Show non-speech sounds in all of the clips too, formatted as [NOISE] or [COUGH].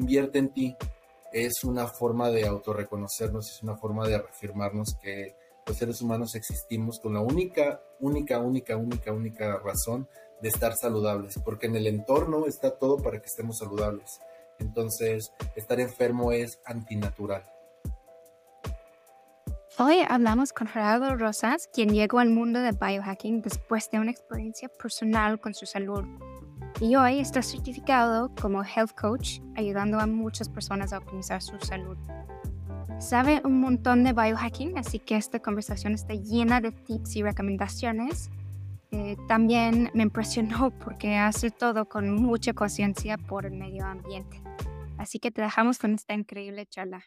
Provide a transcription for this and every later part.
invierte en ti, es una forma de autorreconocernos, es una forma de reafirmarnos que los seres humanos existimos con la única, única, única, única, única razón de estar saludables, porque en el entorno está todo para que estemos saludables. Entonces, estar enfermo es antinatural. Hoy hablamos con Gerardo Rosas, quien llegó al mundo de biohacking después de una experiencia personal con su salud. Y hoy está certificado como Health Coach, ayudando a muchas personas a optimizar su salud. Sabe un montón de biohacking, así que esta conversación está llena de tips y recomendaciones. Eh, también me impresionó [LAUGHS] porque hace todo con mucha conciencia por el medio ambiente. Así que te dejamos con esta increíble charla.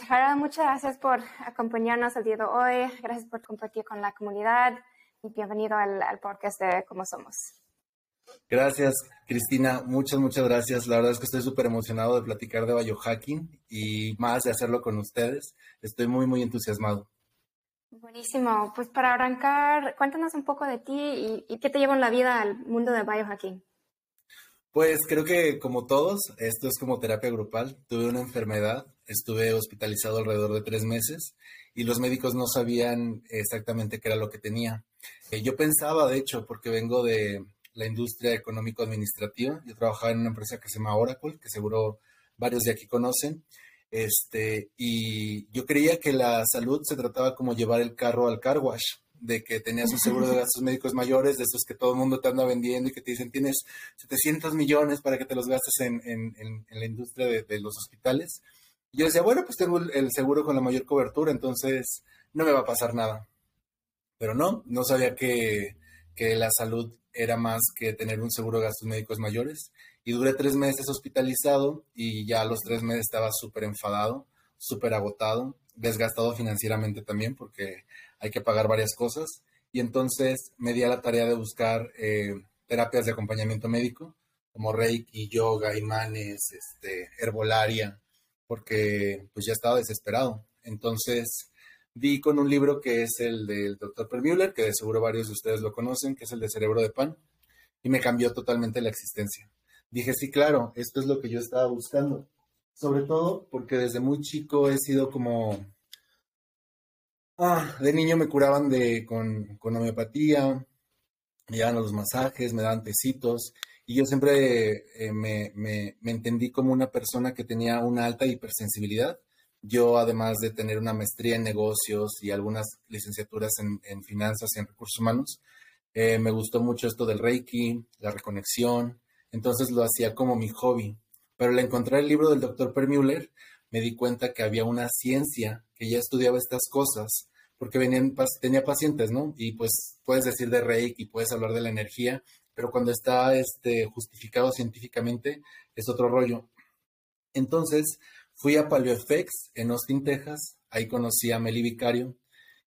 Gerardo, muchas gracias por acompañarnos el día de hoy. Gracias por compartir con la comunidad y bienvenido al, al podcast de Cómo Somos. Gracias, Cristina. Muchas, muchas gracias. La verdad es que estoy súper emocionado de platicar de biohacking y más de hacerlo con ustedes. Estoy muy, muy entusiasmado. Buenísimo. Pues para arrancar, cuéntanos un poco de ti y, qué te lleva en la vida al mundo de biohacking. Pues creo que como todos, esto es como terapia grupal. Tuve una enfermedad, estuve hospitalizado alrededor de tres meses y los médicos no sabían exactamente qué era lo que tenía. Eh, yo pensaba, de hecho, porque vengo de, la industria económico-administrativa. Yo trabajaba en una empresa que se llama Oracle, que seguro varios de aquí conocen. Este, y yo creía que la salud se trataba como llevar el carro al car wash, de que tenías un seguro de gastos médicos mayores, de esos que todo el mundo te anda vendiendo y que te dicen tienes 700 millones para que te los gastes en, en, la industria de, los hospitales. Y yo decía, bueno, pues tengo el seguro con la mayor cobertura, entonces no me va a pasar nada. Pero no, no sabía que, que la salud era más que tener un seguro de gastos médicos mayores. Y duré tres meses hospitalizado y ya a los tres meses estaba súper enfadado, súper agotado, desgastado financieramente también porque hay que pagar varias cosas. Y entonces me di a la tarea de buscar eh, terapias de acompañamiento médico como Reiki, yoga, imanes, este, herbolaria, porque pues ya estaba desesperado. Entonces di con un libro que es el del Dr. Permuller, que de seguro varios de ustedes lo conocen, que es el de Cerebro de Pan, y me cambió totalmente la existencia. Dije, sí, claro, esto es lo que yo estaba buscando. Sobre todo porque desde muy chico he sido como... Ah, de niño me curaban de, con, con homeopatía, me llevaban los masajes, me daban tecitos, y yo siempre eh, me, me entendí como una persona que tenía una alta hipersensibilidad yo, además de tener una maestría en negocios y algunas licenciaturas en, finanzas y en recursos humanos, eh, me gustó mucho esto del Reiki, la reconexión, entonces lo hacía como mi hobby. Pero al encontrar el libro del doctor Permuller, me di cuenta que había una ciencia que ya estudiaba estas cosas, porque venían, tenía pacientes, ¿no? Y pues puedes decir de Reiki, puedes hablar de la energía, pero cuando está este, justificado científicamente es otro rollo. Entonces, Fui a PaleoFX en Austin, Texas. Ahí conocí a Meli Vicario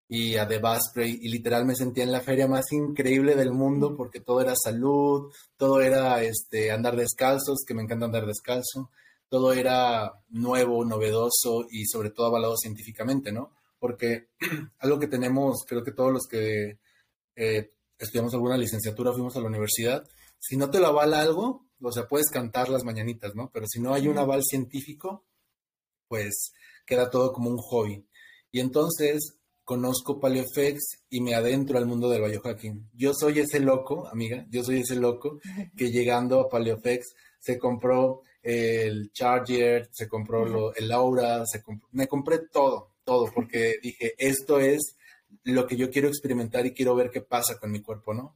y a The Basprey y literal me sentía en la feria más increíble del mundo porque todo era salud, todo era este, andar descalzos, que me encanta andar descalzo, todo era nuevo, novedoso y sobre todo avalado científicamente, ¿no? Porque [CLEARS THROAT] algo que tenemos, creo que todos los que eh, estudiamos alguna licenciatura, fuimos a la universidad, si no te lo avala algo, o sea, puedes cantar las mañanitas, ¿no? Pero si no hay un aval científico, pues queda todo como un hobby. Y entonces conozco PaleoFX y me adentro al mundo del biohacking. Yo soy ese loco, amiga, yo soy ese loco [LAUGHS] que llegando a PaleoFX se compró el Charger, se compró el Aura, se me compré todo, todo, porque [LAUGHS] dije, esto es lo que yo quiero experimentar y quiero ver qué pasa con mi cuerpo, ¿no?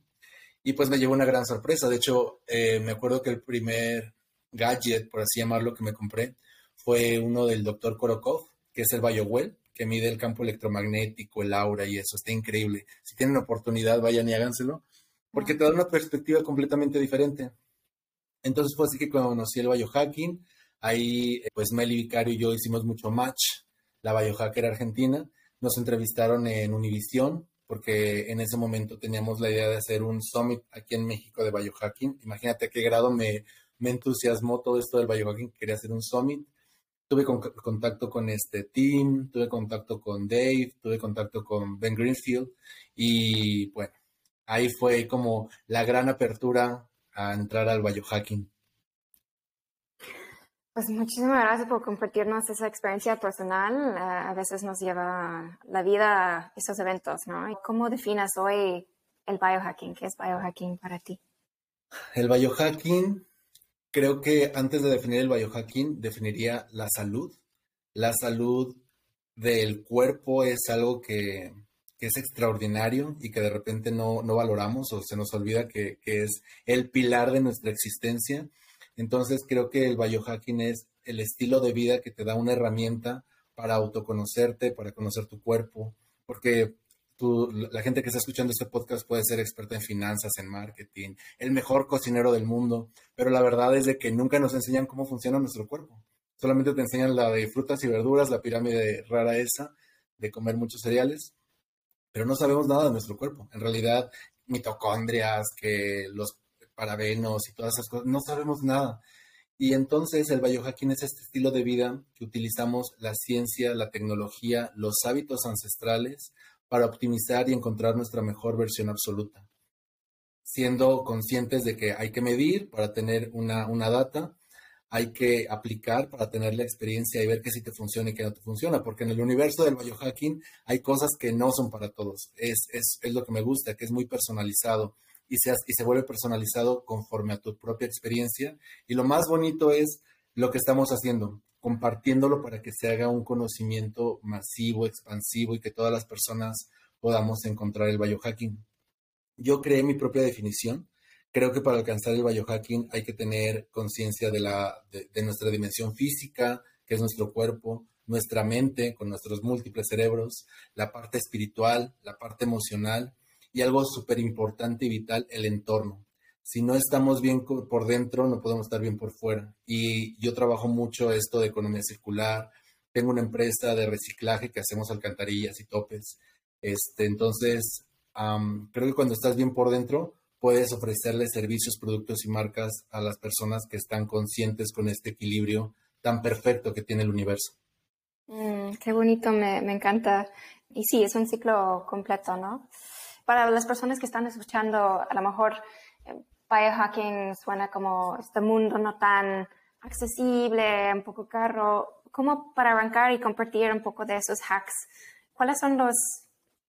Y pues me llevó una gran sorpresa. De hecho, eh, me acuerdo que el primer gadget, por así llamarlo, que me compré fue uno del doctor Korokov, que es el BioWell, que mide el campo electromagnético, el aura y eso. Está increíble. Si tienen oportunidad, vayan y háganselo, porque te da una perspectiva completamente diferente. Entonces fue así que conocí el biohacking. Ahí, pues Meli Vicario y yo hicimos mucho match, la biohacker argentina. Nos entrevistaron en Univision, porque en ese momento teníamos la idea de hacer un summit aquí en México de biohacking. Imagínate a qué grado me, me entusiasmó todo esto del biohacking, quería hacer un summit tuve contacto con este team, tuve contacto con Dave, tuve contacto con Ben Greenfield y bueno, ahí fue como la gran apertura a entrar al biohacking. Pues muchísimas gracias por compartirnos esa experiencia personal. a veces nos lleva la vida a esos eventos, ¿no? ¿Y cómo defines hoy el biohacking? ¿Qué es biohacking para ti? El biohacking, creo que antes de definir el biohacking, definiría la salud. La salud del cuerpo es algo que, es extraordinario y que de repente no, valoramos o se nos olvida que, que, es el pilar de nuestra existencia. Entonces creo que el biohacking es el estilo de vida que te da una herramienta para autoconocerte, para conocer tu cuerpo, porque la gente que está escuchando este podcast puede ser experta en finanzas, en marketing, el mejor cocinero del mundo, pero la verdad es de que nunca nos enseñan cómo funciona nuestro cuerpo. Solamente te enseñan la de frutas y verduras, la pirámide rara esa, de comer muchos cereales, pero no sabemos nada de nuestro cuerpo. En realidad, mitocondrias, que los parabenos y todas esas cosas, no sabemos nada. Y entonces el biohacking es este estilo de vida que utilizamos la ciencia, la tecnología, los hábitos ancestrales para optimizar y encontrar nuestra mejor versión absoluta, siendo conscientes de que hay que medir para tener una, data, hay que aplicar para tener la experiencia y ver que sí te funciona y que no te funciona, porque en el universo del biohacking hay cosas que no son para todos. Es, es, lo que me gusta, que es muy personalizado y se, y se vuelve personalizado conforme a tu propia experiencia. Y lo más bonito es lo que estamos haciendo compartiéndolo para que se haga un conocimiento masivo, expansivo y que todas las personas podamos encontrar el biohacking. Yo creé mi propia definición. Creo que para alcanzar el biohacking hay que tener conciencia de, de, nuestra dimensión física, que es nuestro cuerpo, nuestra mente con nuestros múltiples cerebros, la parte espiritual, la parte emocional y algo súper importante y vital, el entorno si no estamos bien por dentro, no podemos estar bien por fuera. Y yo trabajo mucho esto de economía circular. Tengo una empresa de reciclaje que hacemos alcantarillas y topes. Este, entonces, creo que cuando estás bien por dentro, puedes ofrecerle servicios, productos y marcas a las personas que están conscientes con este equilibrio tan perfecto que tiene el universo. Mm, qué bonito, me, me encanta. Y sí, es un ciclo completo, ¿no? Para las personas que están escuchando, a lo mejor biohacking suena como este mundo no tan accesible, un poco caro. ¿Cómo para arrancar y compartir un poco de esos hacks? ¿Cuáles son los,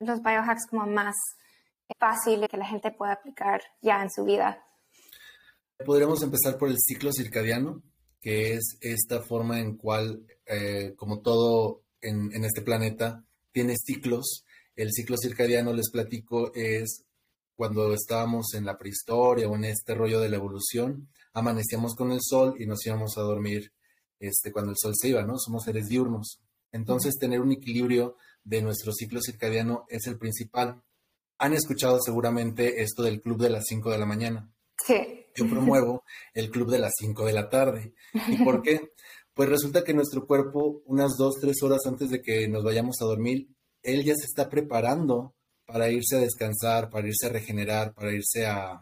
los biohacks como más fáciles que la gente pueda aplicar ya en su vida? Podríamos empezar por el ciclo circadiano, que es esta forma en cual, eh, como todo en, en este planeta, tiene ciclos. El ciclo circadiano, les platico, es cuando estábamos en la prehistoria o en este rollo de la evolución, amanecíamos con el sol y nos íbamos a dormir este, cuando el sol se iba, ¿no? Somos seres diurnos. Entonces, tener un equilibrio de nuestro ciclo circadiano es el principal. Han escuchado seguramente esto del club de las 5 de la mañana. Sí. Yo promuevo el club de las 5 de la tarde. ¿Y por qué? Pues resulta que nuestro cuerpo, unas 2, 3 horas antes de que nos vayamos a dormir, él ya se está preparando para irse a descansar, para irse a regenerar, para irse a,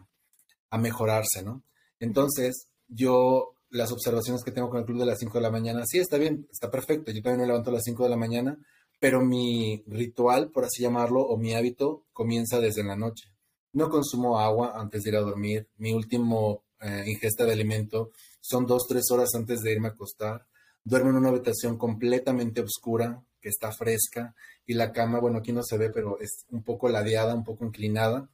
mejorarse, ¿no? Entonces, yo las observaciones que tengo con el club de las 5 de la mañana, sí, está bien, está perfecto, yo también me levanto a las 5 de la mañana, pero mi ritual, por así llamarlo, o mi hábito comienza desde la noche. No consumo agua antes de ir a dormir, mi último eh, ingesta de alimento son dos, tres horas antes de irme a acostar. Duermo en una habitación completamente oscura, que está fresca, y la cama, bueno, aquí no se ve, pero es un poco ladeada, un poco inclinada.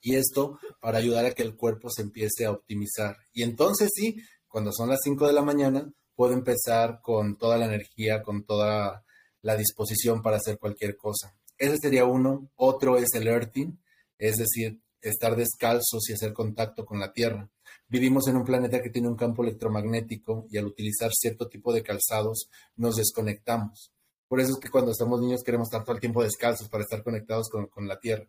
Y esto para ayudar a que el cuerpo se empiece a optimizar. Y entonces sí, cuando son las 5 de la mañana, puedo empezar con toda la energía, con toda la disposición para hacer cualquier cosa. Ese sería uno. Otro es el earthing, es decir, estar descalzos y hacer contacto con la tierra. Vivimos en un planeta que tiene un campo electromagnético y al utilizar cierto tipo de calzados nos desconectamos. Por eso es que cuando estamos niños queremos estar todo el tiempo descalzos para estar conectados con, la tierra.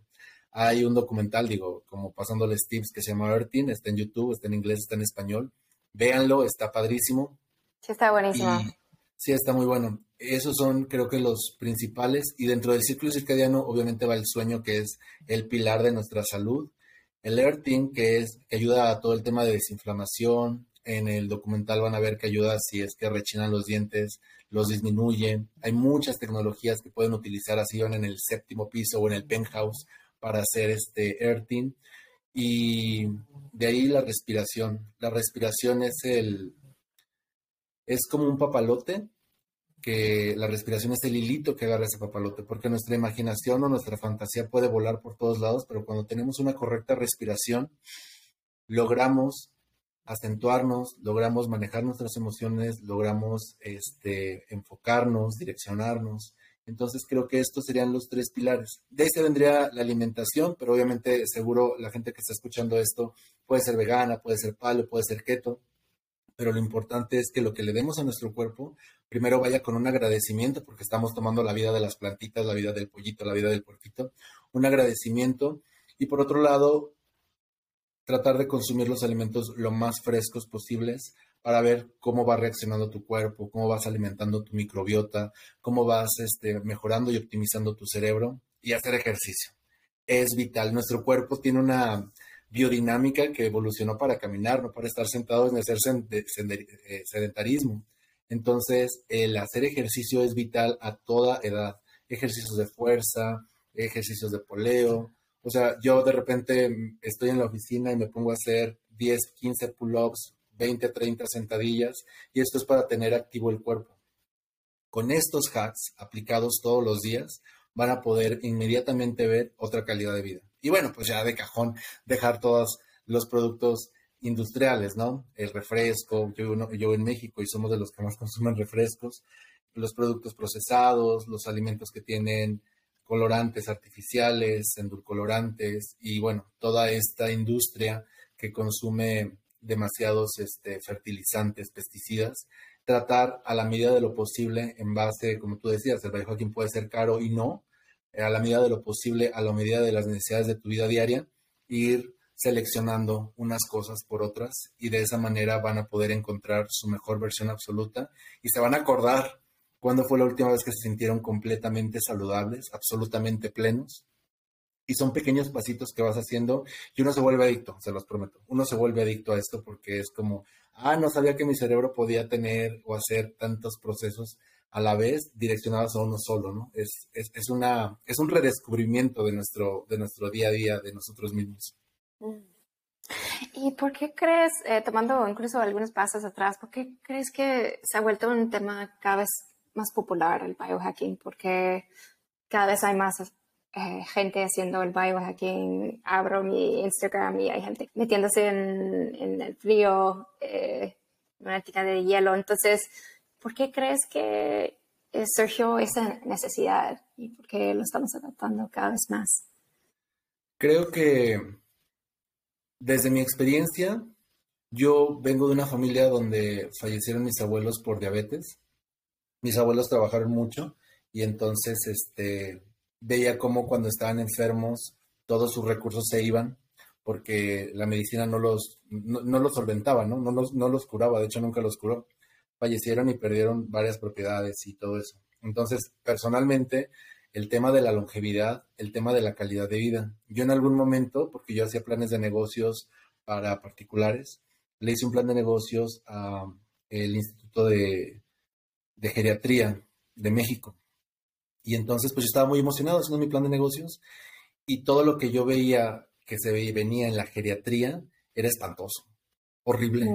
Hay un documental, digo, como pasándoles tips que se llama Earthing, está en YouTube, está en inglés, está en español. Véanlo, está padrísimo. Sí, está buenísimo. sí, está muy bueno. Esos son, creo que, los principales. Y dentro del ciclo circadiano, obviamente, va el sueño, que es el pilar de nuestra salud. El Earthing, que es que ayuda a todo el tema de desinflamación, en el documental van a ver que ayuda si es que rechinan los dientes, los disminuyen. Hay muchas tecnologías que pueden utilizar así van en el séptimo piso o en el penthouse para hacer este earthing. Y de ahí la respiración. La respiración es el, es como un papalote, que la respiración es el hilito que agarra ese papalote, porque nuestra imaginación o nuestra fantasía puede volar por todos lados, pero cuando tenemos una correcta respiración, logramos acentuarnos, logramos manejar nuestras emociones, logramos este, enfocarnos, direccionarnos. Entonces creo que estos serían los tres pilares. De ahí se vendría la alimentación, pero obviamente seguro la gente que está escuchando esto puede ser vegana, puede ser palo, puede ser keto, pero lo importante es que lo que le demos a nuestro cuerpo primero vaya con un agradecimiento, porque estamos tomando la vida de las plantitas, la vida del pollito, la vida del puerquito, un agradecimiento. Y por otro lado, tratar de consumir los alimentos lo más frescos posibles para ver cómo va reaccionando tu cuerpo, cómo vas alimentando tu microbiota, cómo vas este, mejorando y optimizando tu cerebro y hacer ejercicio. Es vital. Nuestro cuerpo tiene una biodinámica que evolucionó para caminar, no para estar sentados en hacer eh, sedentarismo. Entonces, el hacer ejercicio es vital a toda edad. Ejercicios de fuerza, ejercicios de poleo. O sea, yo de repente estoy en la oficina y me pongo a hacer 10, 15 pull-ups, 20, 30 sentadillas, y esto es para tener activo el cuerpo. Con estos hacks aplicados todos los días, van a poder inmediatamente ver otra calidad de vida. Y bueno, pues ya de cajón dejar todos los productos industriales, ¿no? El refresco, yo, yo en México y somos de los que más consumen refrescos, los productos procesados, los alimentos que tienen colorantes artificiales, endulcolorantes y bueno, toda esta industria que consume demasiados este, fertilizantes, pesticidas, tratar a la medida de lo posible en base, como tú decías, el biohacking puede ser caro y no, a la medida de lo posible, a la medida de las necesidades de tu vida diaria, ir seleccionando unas cosas por otras y de esa manera van a poder encontrar su mejor versión absoluta y se van a acordar cuándo fue la última vez que se sintieron completamente saludables, absolutamente plenos. Y son pequeños pasitos que vas haciendo y uno se vuelve adicto, se los prometo. Uno se vuelve adicto a esto porque es como, ah, no sabía que mi cerebro podía tener o hacer tantos procesos a la vez direccionados a uno solo, ¿no? Es, es, una, es un redescubrimiento de nuestro, de nuestro día a día, de nosotros mismos. Mm. ¿Y por qué crees, eh, tomando incluso algunos pasos atrás, por qué crees que se ha vuelto un tema cada vez más popular el biohacking? Porque cada vez hay más eh, gente haciendo el biohacking. Abro mi Instagram y hay gente metiéndose en, en el frío, eh, una tica de hielo. Entonces, ¿Por qué crees que eh, surgió esa necesidad y por qué lo estamos adaptando cada vez más? Creo que desde mi experiencia, yo vengo de una familia donde fallecieron mis abuelos por diabetes. Mis abuelos trabajaron mucho y entonces este, veía cómo cuando estaban enfermos todos sus recursos se iban porque la medicina no los, no, los solventaba, ¿no? No los, no los curaba, de hecho nunca los curó fallecieron y perdieron varias propiedades y todo eso. Entonces, personalmente, el tema de la longevidad, el tema de la calidad de vida. Yo en algún momento, porque yo hacía planes de negocios para particulares, le hice un plan de negocios al Instituto de, de Geriatría de México. Y entonces, pues yo estaba muy emocionado haciendo mi plan de negocios y todo lo que yo veía que se venía en la geriatría era espantoso, horrible.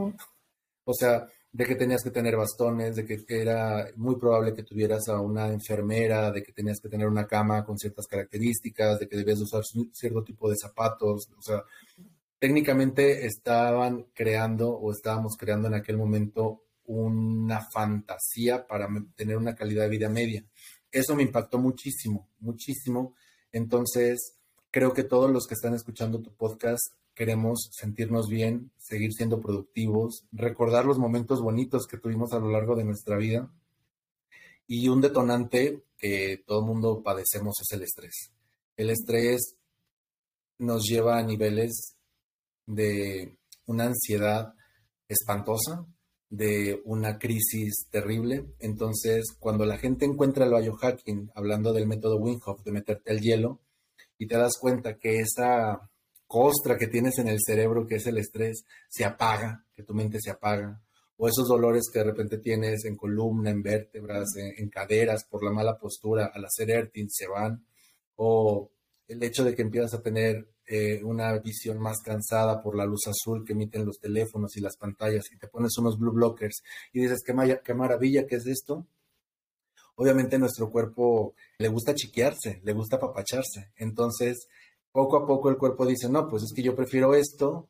O sea, de que tenías que tener bastones, de que era muy probable que tuvieras a una enfermera, de que tenías que tener una cama con ciertas características, de que debías usar cierto tipo de zapatos, o sea, técnicamente estaban creando o estábamos creando en aquel momento una fantasía para tener una calidad de vida media. Eso me impactó muchísimo, muchísimo. Entonces, creo que todos los que están escuchando tu podcast queremos sentirnos bien, seguir siendo productivos, recordar los momentos bonitos que tuvimos a lo largo de nuestra vida. Y un detonante que todo mundo padecemos es el estrés. El estrés nos lleva a niveles de una ansiedad espantosa, de una crisis terrible. Entonces, cuando la gente encuentra el biohacking, hablando del método Wim de meterte al hielo, y te das cuenta que esa costra que tienes en el cerebro, que es el estrés, se apaga, que tu mente se apaga, o esos dolores que de repente tienes en columna, en vértebras, en, caderas por la mala postura, al hacer earthing se van, o el hecho de que empiezas a tener eh, una visión más cansada por la luz azul que emiten los teléfonos y las pantallas y te pones unos blue blockers y dices, qué, qué maravilla que es esto, obviamente nuestro cuerpo le gusta chiquearse, le gusta apapacharse. Entonces, poco a poco el cuerpo dice, no, pues es que yo prefiero esto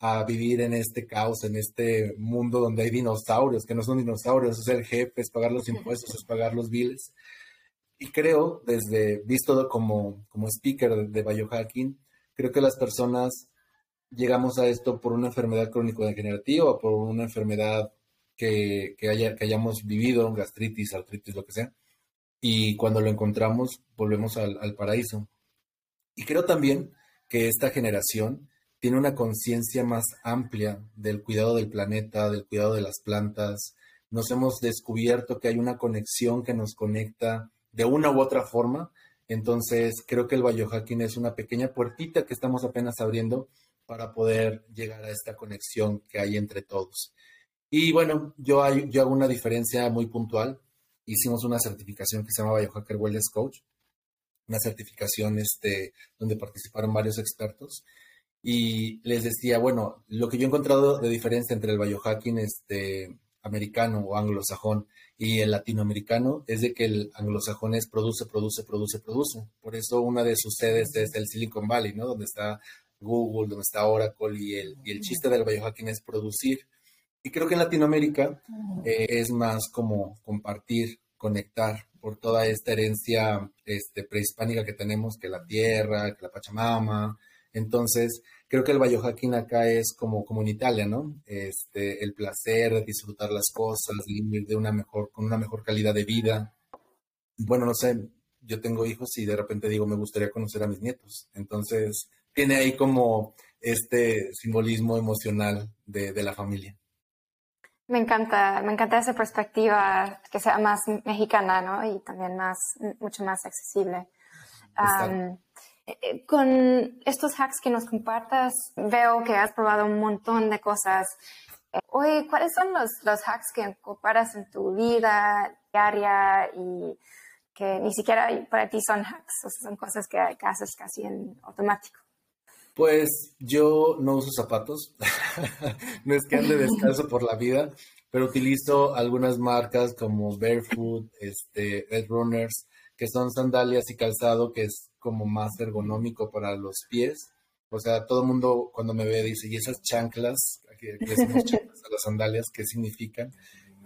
a vivir en este caos, en este mundo donde hay dinosaurios, que no son dinosaurios, es el jefe, es pagar los impuestos, es pagar los biles. Y creo, desde visto como, como speaker de biohacking, creo que las personas llegamos a esto por una enfermedad crónico-degenerativa por una enfermedad que, haya, que hayamos vivido, gastritis, artritis, lo que sea. Y cuando lo encontramos, volvemos al, al paraíso. Y creo también que esta generación tiene una conciencia más amplia del cuidado del planeta, del cuidado de las plantas. Nos hemos descubierto que hay una conexión que nos conecta de una u otra forma. Entonces, creo que el biohacking es una pequeña puertita que estamos apenas abriendo para poder llegar a esta conexión que hay entre todos. Y bueno, yo, hago una diferencia muy puntual. Hicimos una certificación que se llama Biohacker Wellness Coach, una certificación este, donde participaron varios expertos y les decía, bueno, lo que yo he encontrado de diferencia entre el biohacking este, americano o anglosajón y el latinoamericano es de que el anglosajón es produce, produce, produce, produce. Por eso una de sus sedes es el Silicon Valley, ¿no? Donde está Google, donde está Oracle y el, y el chiste del biohacking es producir. Y creo que en Latinoamérica eh, es más como compartir, conectar por toda esta herencia este, prehispánica que tenemos, que la tierra, que la Pachamama, entonces, creo que el biohacking acá es como, como en Italia, ¿no? Este, el placer de disfrutar las cosas, vivir de una mejor, con una mejor calidad de vida. Bueno, no sé, yo tengo hijos y de repente digo, me gustaría conocer a mis nietos. Entonces, tiene ahí como este simbolismo emocional de, de la familia. Me encanta, me encanta esa perspectiva que sea más mexicana, ¿no? Y también más, mucho más accesible. Eh, con estos hacks que nos compartas, veo que has probado un montón de cosas. Eh, oye, ¿cuáles son los, los hacks que incorporas en tu vida diaria y que ni siquiera para ti son hacks? O son cosas que, haces casi en automático. Pues yo no uso zapatos, [LAUGHS] no es que ande descalzo por la vida, pero utilizo algunas marcas como Barefoot, este, Red Runners, que son sandalias y calzado que es como más ergonómico para los pies. O sea, todo el mundo cuando me ve dice, ¿y esas chanclas? Aquí, chanclas a las sandalias, ¿qué significan?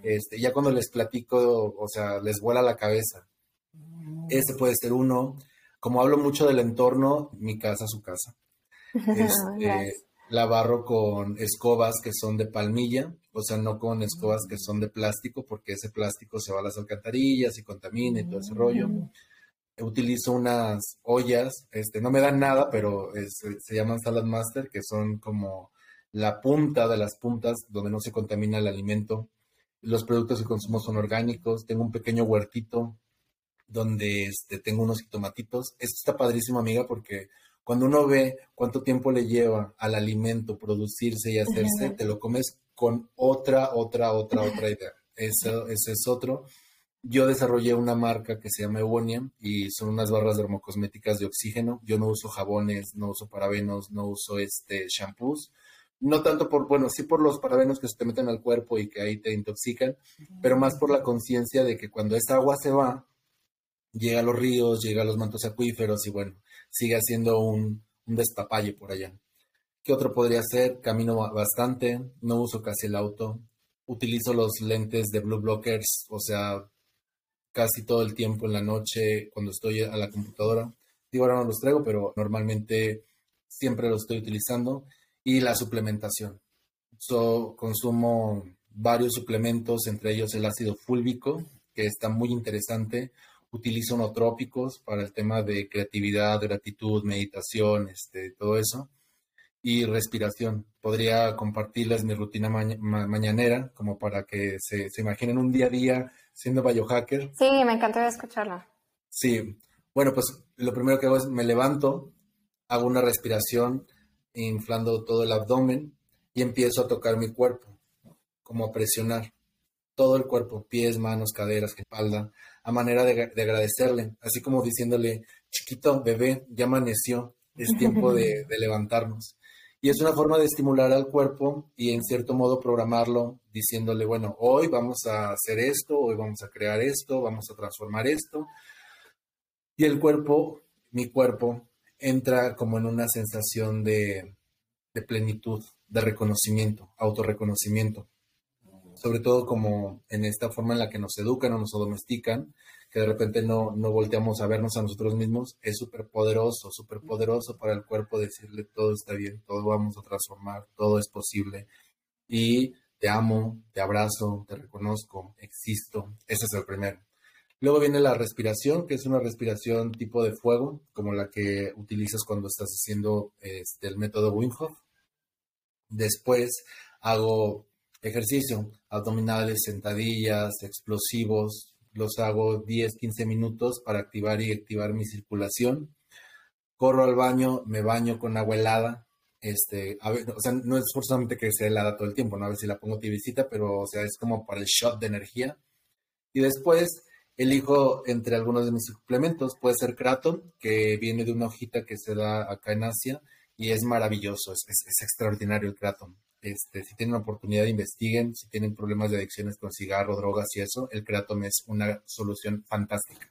Este, ya cuando les platico, o sea, les vuela la cabeza. Ese puede ser uno. Como hablo mucho del entorno, mi casa, su casa. [LAUGHS] Este, la barro con escobas que son de palmilla, o sea, no con escobas que son de plástico, porque ese plástico se va a las alcantarillas y contamina y todo ese rollo. Utilizo unas ollas, este, no me dan nada, pero se llaman Salad Master, que son como la punta de las puntas donde no se contamina el alimento. Los productos que consumo son orgánicos. Tengo un pequeño huertito donde este, tengo unos jitomatitos. Esto está padrísimo, amiga, porque cuando uno ve cuánto tiempo le lleva al alimento producirse y hacerse, te lo comes con otra, otra, otra, otra idea. Eso, ese es otro. Yo desarrollé una marca que se llama Evonia y son unas barras dermocosméticas de oxígeno. Yo no uso jabones, no uso parabenos, no uso este shampoos. No tanto por, bueno, sí por los parabenos que se te meten al cuerpo y que ahí te intoxican, pero más por la conciencia de que cuando esa agua se va, llega a los ríos, llega a los mantos acuíferos y bueno, sigue haciendo un, un destapalle por allá. ¿Qué otro podría ser? Camino bastante, no uso casi el auto, utilizo los lentes de Blue Blockers, o sea, casi todo el tiempo en la noche cuando estoy a la computadora. Digo, ahora no los traigo, pero normalmente siempre los estoy utilizando. Y la suplementación. So, consumo varios suplementos, entre ellos el ácido fúlvico, que está muy interesante utilizo nootrópicos para el tema de creatividad, gratitud, meditación, este, todo eso. Y respiración. Podría compartirles mi rutina mañanera como para que se, se, imaginen un día a día siendo biohacker. Sí, me encantaría escucharla. Sí. Bueno, pues lo primero que hago es me levanto, hago una respiración inflando todo el abdomen y empiezo a tocar mi cuerpo, como a presionar todo el cuerpo, pies, manos, caderas, espalda, a manera de, agradecerle, así como diciéndole, chiquito, bebé, ya amaneció, es tiempo de, [LAUGHS] de levantarnos. Y es una forma de estimular al cuerpo y en cierto modo programarlo diciéndole, bueno, hoy vamos a hacer esto, hoy vamos a crear esto, vamos a transformar esto. Y el cuerpo, mi cuerpo, entra como en una sensación de, plenitud, de reconocimiento, autorreconocimiento. Sobre todo como en esta forma en la que nos educan o nos domestican, de repente no, no volteamos a vernos a nosotros mismos, es súper poderoso, súper poderoso para el cuerpo decirle todo está bien, todo vamos a transformar, todo es posible. Y te amo, te abrazo, te reconozco, existo. Ese es el primero. Luego viene la respiración, que es una respiración tipo de fuego, como la que utilizas cuando estás haciendo este, el método Wim Hof. Después hago ejercicio, abdominales, sentadillas, explosivos, los hago 10, 15 minutos para activar y activar mi circulación. Corro al baño, me baño con agua helada. Este, o sea, no es forzosamente que sea helada todo el tiempo, ¿no? A ver si la pongo tibiecita, pero, o sea, es como para el shot de energía. Y después elijo entre algunos de mis suplementos. Puede ser Kraton, que viene de una hojita que se da acá en Asia y es maravilloso, es, es extraordinario el Kraton. Este, si tienen oportunidad, investiguen. Si tienen problemas de adicciones con cigarro, drogas y eso, el Creatom es una solución fantástica.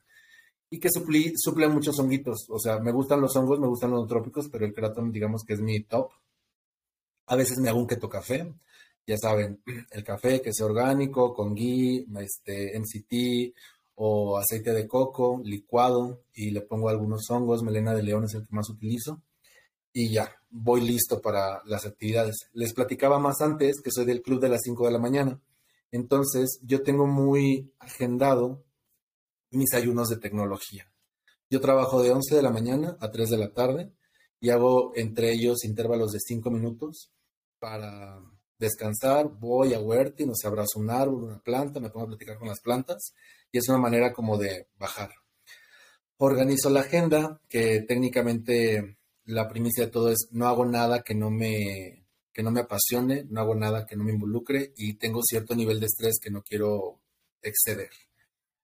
Y que suple, suple muchos honguitos. O sea, me gustan los hongos, me gustan los trópicos, pero el Creatom, digamos que es mi top. A veces me hago un keto café. Ya saben, el café que sea orgánico, con ghee, este, MCT o aceite de coco licuado y le pongo algunos hongos. Melena de león es el que más utilizo y ya, voy listo para las actividades. Les platicaba más antes que soy del club de las 5 de la mañana. Entonces, yo tengo muy agendado mis ayunos de tecnología. Yo trabajo de 11 de la mañana a 3 de la tarde y hago entre ellos intervalos de 5 minutos para descansar. Voy a huerta, no se abrazo un árbol, una planta, me pongo a platicar con las plantas y es una manera como de bajar. Organizo la agenda, que técnicamente la primicia de todo es no hago nada que no me que no me apasione, no hago nada que no me involucre y tengo cierto nivel de estrés que no quiero exceder.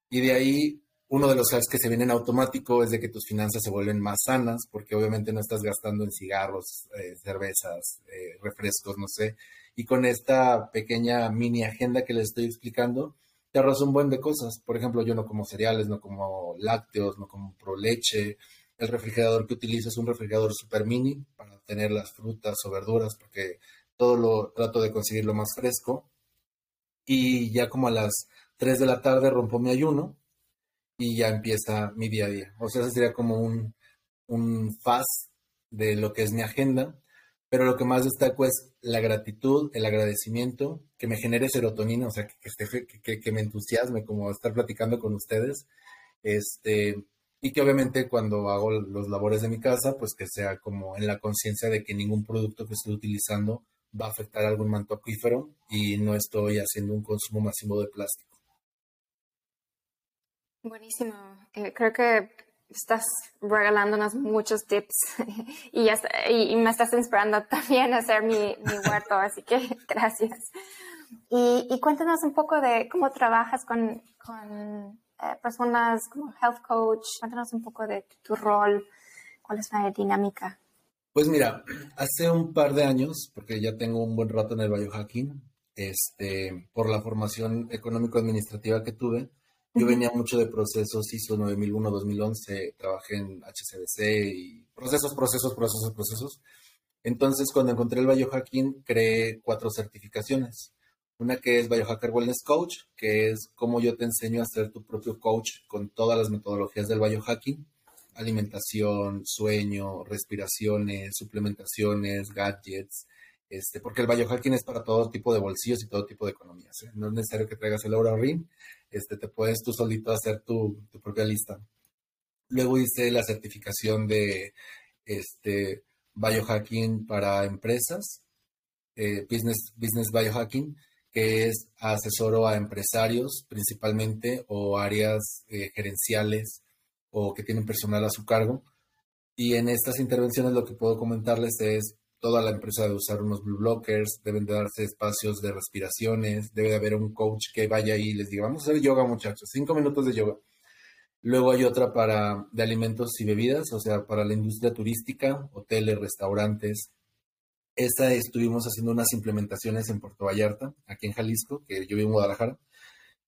Y de ahí uno de los hacks que se vienen automático es de que tus finanzas se vuelven más sanas porque obviamente no estás gastando en cigarros, eh, cervezas, eh, refrescos, no sé. Y con esta pequeña mini agenda que les estoy explicando, te ahorras un buen de cosas. Por ejemplo, yo no como cereales, no como lácteos, no como pro leche, el refrigerador que utilizo es un refrigerador super mini para tener las frutas o verduras porque todo lo trato de conseguirlo más fresco. Y ya como a las 3 de la tarde rompo mi ayuno y ya empieza mi día a día. O sea, ese sería como un, un fast de lo que es mi agenda. Pero lo que más destaco es la gratitud, el agradecimiento, que me genere serotonina, o sea, que, que, que me entusiasme como estar platicando con ustedes. Este, y que obviamente cuando hago los labores de mi casa, pues que sea como en la conciencia de que ningún producto que estoy utilizando va a afectar algún manto acuífero y no estoy haciendo un consumo masivo de plástico. Buenísimo. Eh, creo que estás regalándonos muchos tips [LAUGHS] y, ya, y, me estás inspirando [LAUGHS] también a hacer mi, mi huerto, así que [LAUGHS] gracias. Y, cuéntanos un poco de cómo trabajas con eh, personas como health coach? Cuéntanos un poco de tu rol, cuál es la dinámica. Pues mira, hace un par de años, porque ya tengo un buen rato en el biohacking, este, por la formación económico-administrativa que tuve, yo venía mucho de procesos ISO 9001-2011, trabajé en HCBC y procesos, procesos, procesos, procesos. Entonces, cuando encontré el biohacking, creé cuatro certificaciones. Una que es Biohacker Wellness Coach, que es cómo yo te enseño a ser tu propio coach con todas las metodologías del biohacking, alimentación, sueño, respiraciones, suplementaciones, gadgets, este, porque el biohacking es para todo tipo de bolsillos y todo tipo de economías. ¿eh? No es necesario que traigas el Aura Ring, este, te puedes tú solito hacer tu, propia lista. Luego hice la certificación de este, biohacking para empresas, eh, business, business biohacking, que es asesoro a empresarios principalmente o áreas eh, gerenciales o que tienen personal a su cargo. Y en estas intervenciones lo que puedo comentarles es toda la empresa debe usar unos blue blockers, deben de darse espacios de respiraciones, debe de haber un coach que vaya ahí y les diga, vamos a hacer yoga muchachos, cinco minutos de yoga. Luego hay otra para de alimentos y bebidas, o sea, para la industria turística, hoteles, restaurantes. Esta estuvimos haciendo unas implementaciones en Puerto Vallarta, aquí en Jalisco, que yo vivo en Guadalajara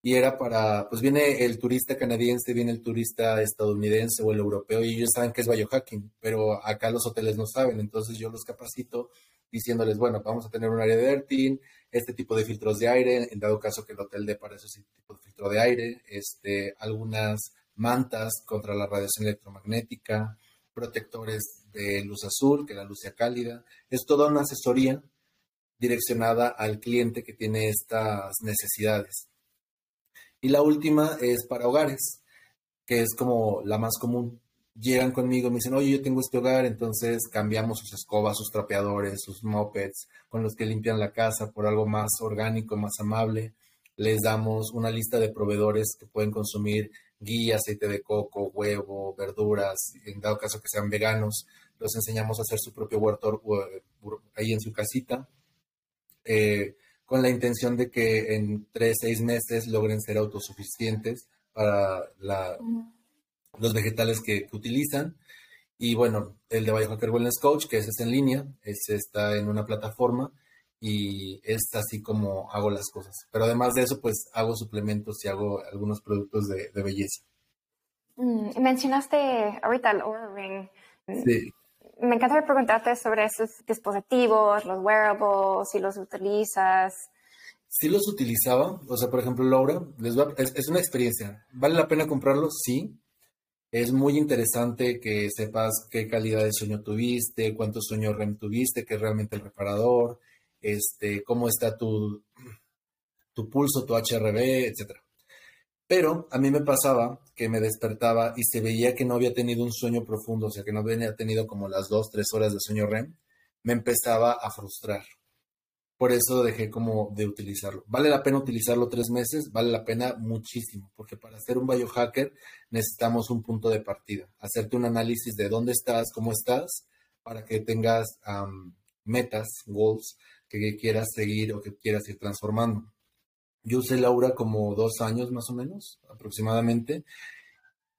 y era para, pues viene el turista canadiense, viene el turista estadounidense o el europeo y ellos saben que es biohacking, pero acá los hoteles no saben, entonces yo los capacito diciéndoles, bueno, vamos a tener un área de Ertin, este tipo de filtros de aire, en dado caso que el hotel dé para ese tipo de filtro de aire, este, algunas mantas contra la radiación electromagnética, protectores de luz azul, que la luz sea cálida, es toda una asesoría direccionada al cliente que tiene estas necesidades. Y la última es para hogares, que es como la más común. Llegan conmigo me dicen, oye, yo tengo este hogar, entonces cambiamos sus escobas, sus trapeadores, sus mopeds, con los que limpian la casa por algo más orgánico, más amable. Les damos una lista de proveedores que pueden consumir guía, aceite de coco, huevo, verduras, en dado caso que sean veganos. Los enseñamos a hacer su propio huerto ahí en su casita. Eh, con la intención de que en tres, seis meses logren ser autosuficientes para los vegetales que, utilizan. Y bueno, el de Biohacker Wellness Coach, que ese es en línea, ese está en una plataforma y es así como hago las cosas. Pero además de eso, pues hago suplementos y hago algunos productos de, belleza. Mm, mencionaste ahorita el Ring. Sí me encantaría preguntarte sobre esos dispositivos, los wearables, si los utilizas. Sí los utilizaba, o sea, por ejemplo, Laura, les es, una experiencia. ¿Vale la pena comprarlos? Sí. Es muy interesante que sepas qué calidad de sueño tuviste, cuánto sueño REM tuviste, qué es realmente el reparador, este, cómo está tu, tu pulso, tu HRV, etcétera. Pero a mí me pasaba que me despertaba y se veía que no había tenido un sueño profundo, o sea, que no había tenido como las dos, tres horas de sueño REM, me empezaba a frustrar. Por eso dejé como de utilizarlo. ¿Vale la pena utilizarlo tres meses? Vale la pena muchísimo, porque para ser un biohacker necesitamos un punto de partida, hacerte un análisis de dónde estás, cómo estás, para que tengas metas, goals que quieras seguir o que quieras ir transformando. Yo usé Laura como dos años más o menos, aproximadamente.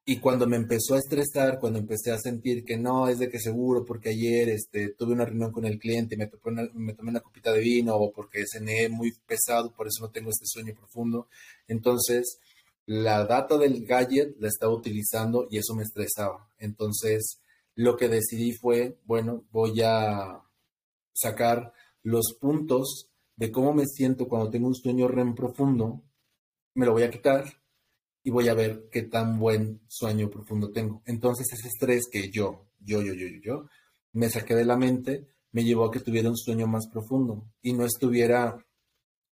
Y cuando me empezó a estresar, cuando empecé a sentir que no, es de que seguro, porque ayer este, tuve una reunión con el cliente me, me tomé una copita de vino o porque cené muy pesado, por eso no tengo este sueño profundo. Entonces, la data del gadget la estaba utilizando y eso me estresaba. Entonces, lo que decidí fue, bueno, voy a sacar los puntos de cómo me siento cuando tengo un sueño REM profundo, me lo voy a quitar y voy a ver qué tan buen sueño profundo tengo. Entonces ese estrés que yo, yo, yo, yo, yo, yo, me saqué de la mente, me llevó a que tuviera un sueño más profundo y no estuviera,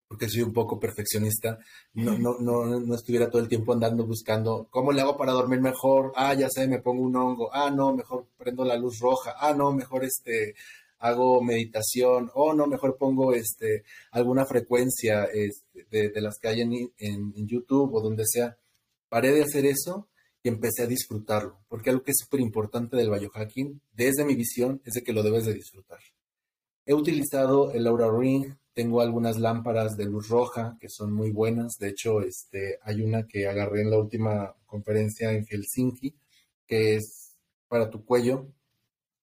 porque soy un poco perfeccionista, no, no, no, no estuviera todo el tiempo andando buscando cómo le hago para dormir mejor, ah, ya sé, me pongo un hongo, ah, no, mejor prendo la luz roja, ah, no, mejor este, hago meditación o no, mejor pongo este, alguna frecuencia este, de, las que hay en, en, YouTube o donde sea. Paré de hacer eso y empecé a disfrutarlo, porque algo que es súper importante del biohacking, desde mi visión, es de que lo debes de disfrutar. He utilizado el Aura Ring, tengo algunas lámparas de luz roja que son muy buenas. De hecho, este, hay una que agarré en la última conferencia en Helsinki, que es para tu cuello,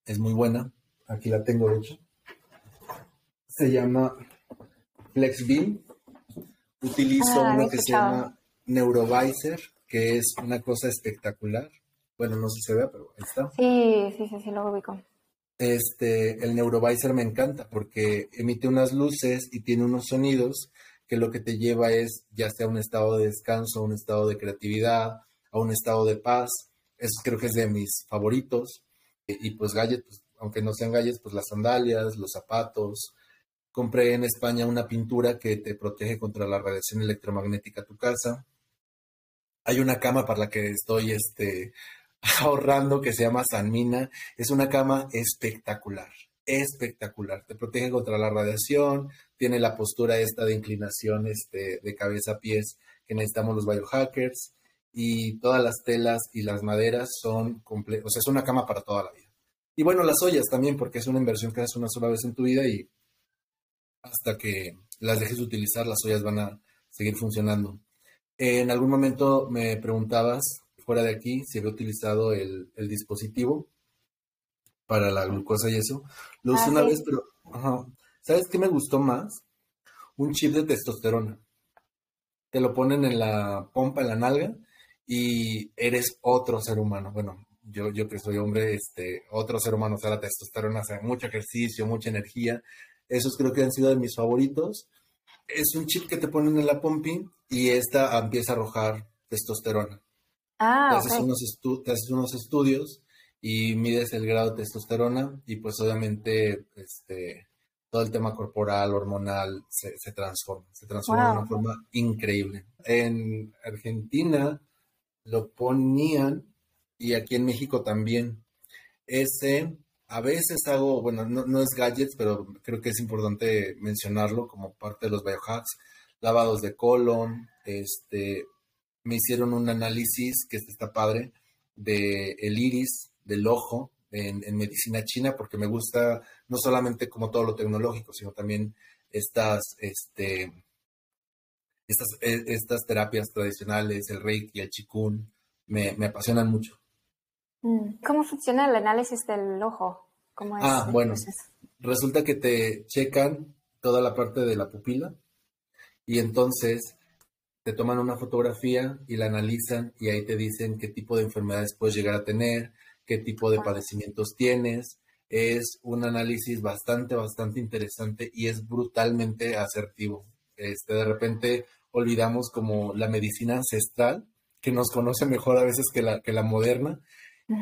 es muy buena. Aquí la tengo, de hecho. Se llama FlexBeam. Utilizo ah, uno que se llama Neurovisor, que es una cosa espectacular. Bueno, no sé si se ve, pero ahí está. Sí, sí, sí, sí, lo ubico. Este, el Neurovisor me encanta porque emite unas luces y tiene unos sonidos que lo que te lleva es ya sea a un estado de descanso, a un estado de creatividad, a un estado de paz. Eso creo que es de mis favoritos. Y, pues Gadget, pues aunque no sean galles, pues las sandalias, los zapatos. Compré en España una pintura que te protege contra la radiación electromagnética a tu casa. Hay una cama para la que estoy este, [LAUGHS] ahorrando que se llama Sanmina. Es una cama espectacular, espectacular. Te protege contra la radiación, tiene la postura esta de inclinación este, de cabeza a pies que necesitamos los biohackers y todas las telas y las maderas son. O sea, es una cama para toda la vida. Y bueno, las ollas también, porque es una inversión que haces una sola vez en tu vida y hasta que las dejes de utilizar, las ollas van a seguir funcionando. En algún momento me preguntabas fuera de aquí se había utilizado el, dispositivo para la glucosa y eso. Lo usé ah, una vez, pero, ¿sabes qué me gustó más? Un chip de testosterona. Te lo ponen en la pompa, en la nalga, y eres otro ser humano. Bueno, yo, yo que soy hombre, este, otro ser humano, o sea, la testosterona, hace mucho ejercicio, mucha energía. Esos creo que han sido de mis favoritos. Es un chip que te ponen en la pompi y esta empieza a arrojar testosterona. Ah, te, haces unos te haces unos estudios y mides el grado de testosterona y pues obviamente este, todo el tema corporal, hormonal, se, transforma, se transforma de una forma increíble. En Argentina lo ponían y aquí en México también. Ese, a veces hago, bueno, no, es gadgets, pero creo que es importante mencionarlo como parte de los biohacks, lavados de colon, este, me hicieron un análisis que está padre de iris, del ojo, en, medicina china, porque me gusta no solamente como todo lo tecnológico, sino también estas, este, estas, e, estas terapias tradicionales, el reiki, el chikun, me, me apasionan mucho. Mm, ¿Cómo funciona el análisis del ojo? ¿Cómo es ah, bueno, resulta que te checan toda la parte de la pupila y entonces te toman una fotografía y la analizan y ahí te dicen qué tipo de enfermedades puedes llegar a tener, qué tipo de padecimientos tienes. Es un análisis bastante, bastante interesante y es brutalmente asertivo. Este, de repente olvidamos como la medicina ancestral, que nos conoce mejor a veces que la, que la moderna,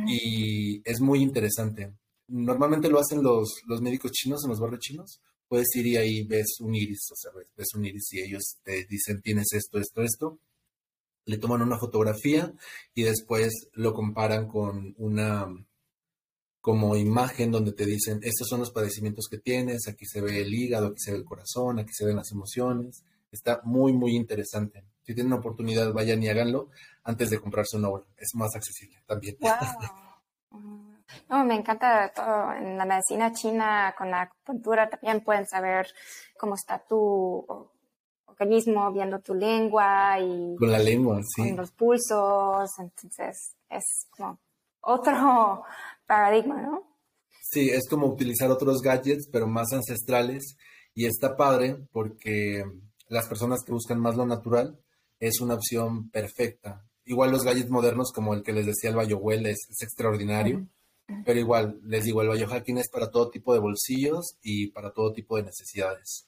y es muy interesante. Normalmente lo hacen los, los médicos chinos en los barrios chinos. Puedes ir y ahí ves un iris, o sea, ves un iris y ellos te dicen tienes esto, esto, esto. Le toman una fotografía y después lo comparan con una como imagen donde te dicen estos son los padecimientos que tienes, aquí se ve el hígado, aquí se ve el corazón, aquí se ven las emociones. Está muy, muy interesante. Si tienen una oportunidad, vayan y háganlo antes de comprarse una obra. Es más accesible también. [LAUGHS] No, me encanta todo. En la medicina china, con la acupuntura, también pueden saber cómo está tu organismo, viendo tu lengua y... Con la lengua, sí. Con los pulsos. Entonces, es como otro [LAUGHS] paradigma, ¿no? Sí, es como utilizar otros gadgets, pero más ancestrales. Y está padre porque las personas que buscan más lo natural es una opción perfecta. Igual los gadgets modernos, como el que les decía el BioWell, es, es extraordinario. Pero igual, les digo, el biohacking es para todo tipo de bolsillos y para todo tipo de necesidades.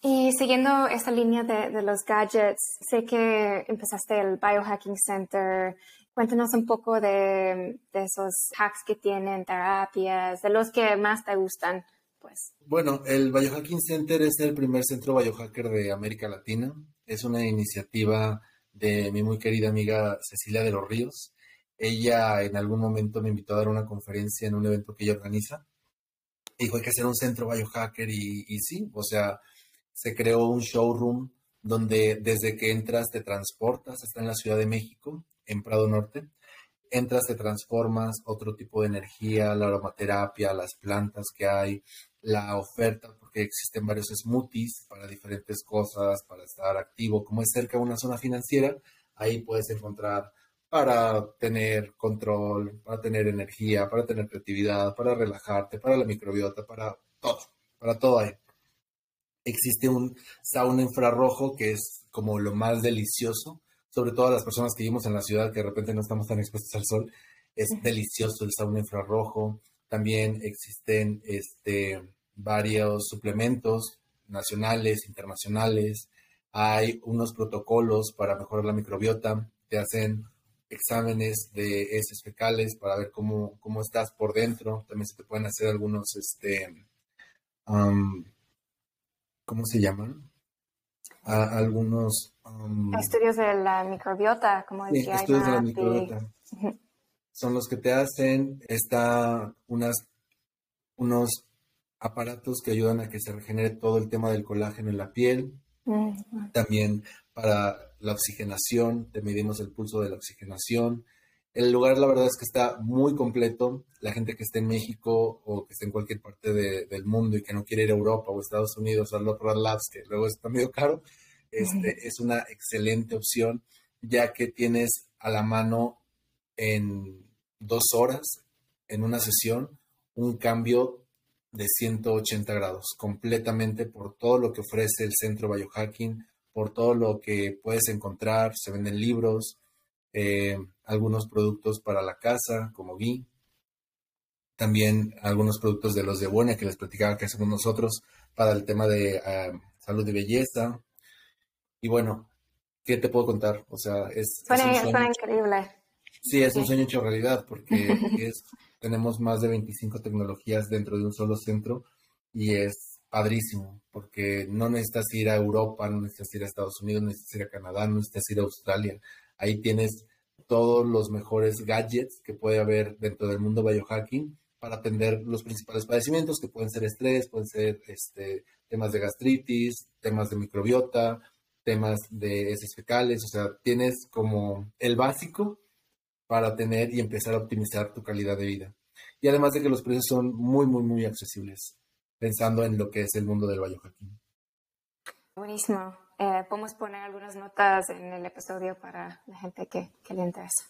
Y siguiendo esta línea de, los gadgets, sé que empezaste el Biohacking Center. Cuéntanos un poco de, de, esos hacks que tienen, terapias, de los que más te gustan, pues. Bueno, el Biohacking Center es el primer centro biohacker de América Latina. Es una iniciativa de mi muy querida amiga Cecilia de los Ríos. Ella en algún momento me invitó a dar una conferencia en un evento que ella organiza. Dijo, hay que hacer un centro biohacker y, y sí, o sea, se creó un showroom donde desde que entras te transportas, está en la Ciudad de México, en Prado Norte, entras, te transformas, otro tipo de energía, la aromaterapia, las plantas que hay, la oferta, porque existen varios smoothies para diferentes cosas, para estar activo. Como es cerca de una zona financiera, ahí puedes encontrar para tener control, para tener energía, para tener creatividad, para relajarte, para la microbiota, para todo, para todo ahí. Existe un sauna infrarrojo que es como lo más delicioso, sobre todo las personas que vivimos en la ciudad que de repente no estamos tan expuestos al sol. Es delicioso el sauna infrarrojo. También existen este, varios suplementos nacionales, internacionales. Hay unos protocolos para mejorar la microbiota. Te hacen exámenes de heces fecales para ver cómo, cómo estás por dentro. También se te pueden hacer algunos, este, ¿cómo se llaman? Algunos... estudios de la microbiota, como decía. Sí, estudios de la microbiota. Son los que te hacen, está unas, unos aparatos que ayudan a que se regenere todo el tema del colágeno en la piel. También para la oxigenación, te medimos el pulso de la oxigenación. El lugar, la verdad es que está muy completo. La gente que esté en México o que esté en cualquier parte del mundo y que no quiere ir a Europa o Estados Unidos al Local Labs, que luego está medio caro, este, es una excelente opción, ya que tienes a la mano en dos horas, en una sesión, un cambio de 180 grados, completamente por todo lo que ofrece el centro biohacking, por todo lo que puedes encontrar, se venden libros, eh, algunos productos para la casa, como Gui, también algunos productos de los de Bonia que les platicaba que hacemos nosotros para el tema de ah, salud y belleza. Y bueno, ¿qué te puedo contar? O sea, es... Suena, increíble. Sí, es un sueño hecho realidad porque [LAUGHS] es, tenemos más de 25 tecnologías dentro de un solo centro y es padrísimo porque no necesitas ir a Europa, no necesitas ir a Estados Unidos, no necesitas ir a Canadá, no necesitas ir a Australia. Ahí tienes todos los mejores gadgets que puede haber dentro del mundo biohacking para atender los principales padecimientos que pueden ser estrés, pueden ser este, temas de gastritis, temas de microbiota, temas de heces fecales, o sea, tienes como el básico para tener y empezar a optimizar tu calidad de vida. Y además de que los precios son muy, muy, muy accesibles, pensando en lo que es el mundo del biohacking. Buenísimo. Eh, podemos poner algunas notas en el episodio para la gente que, que le interesa.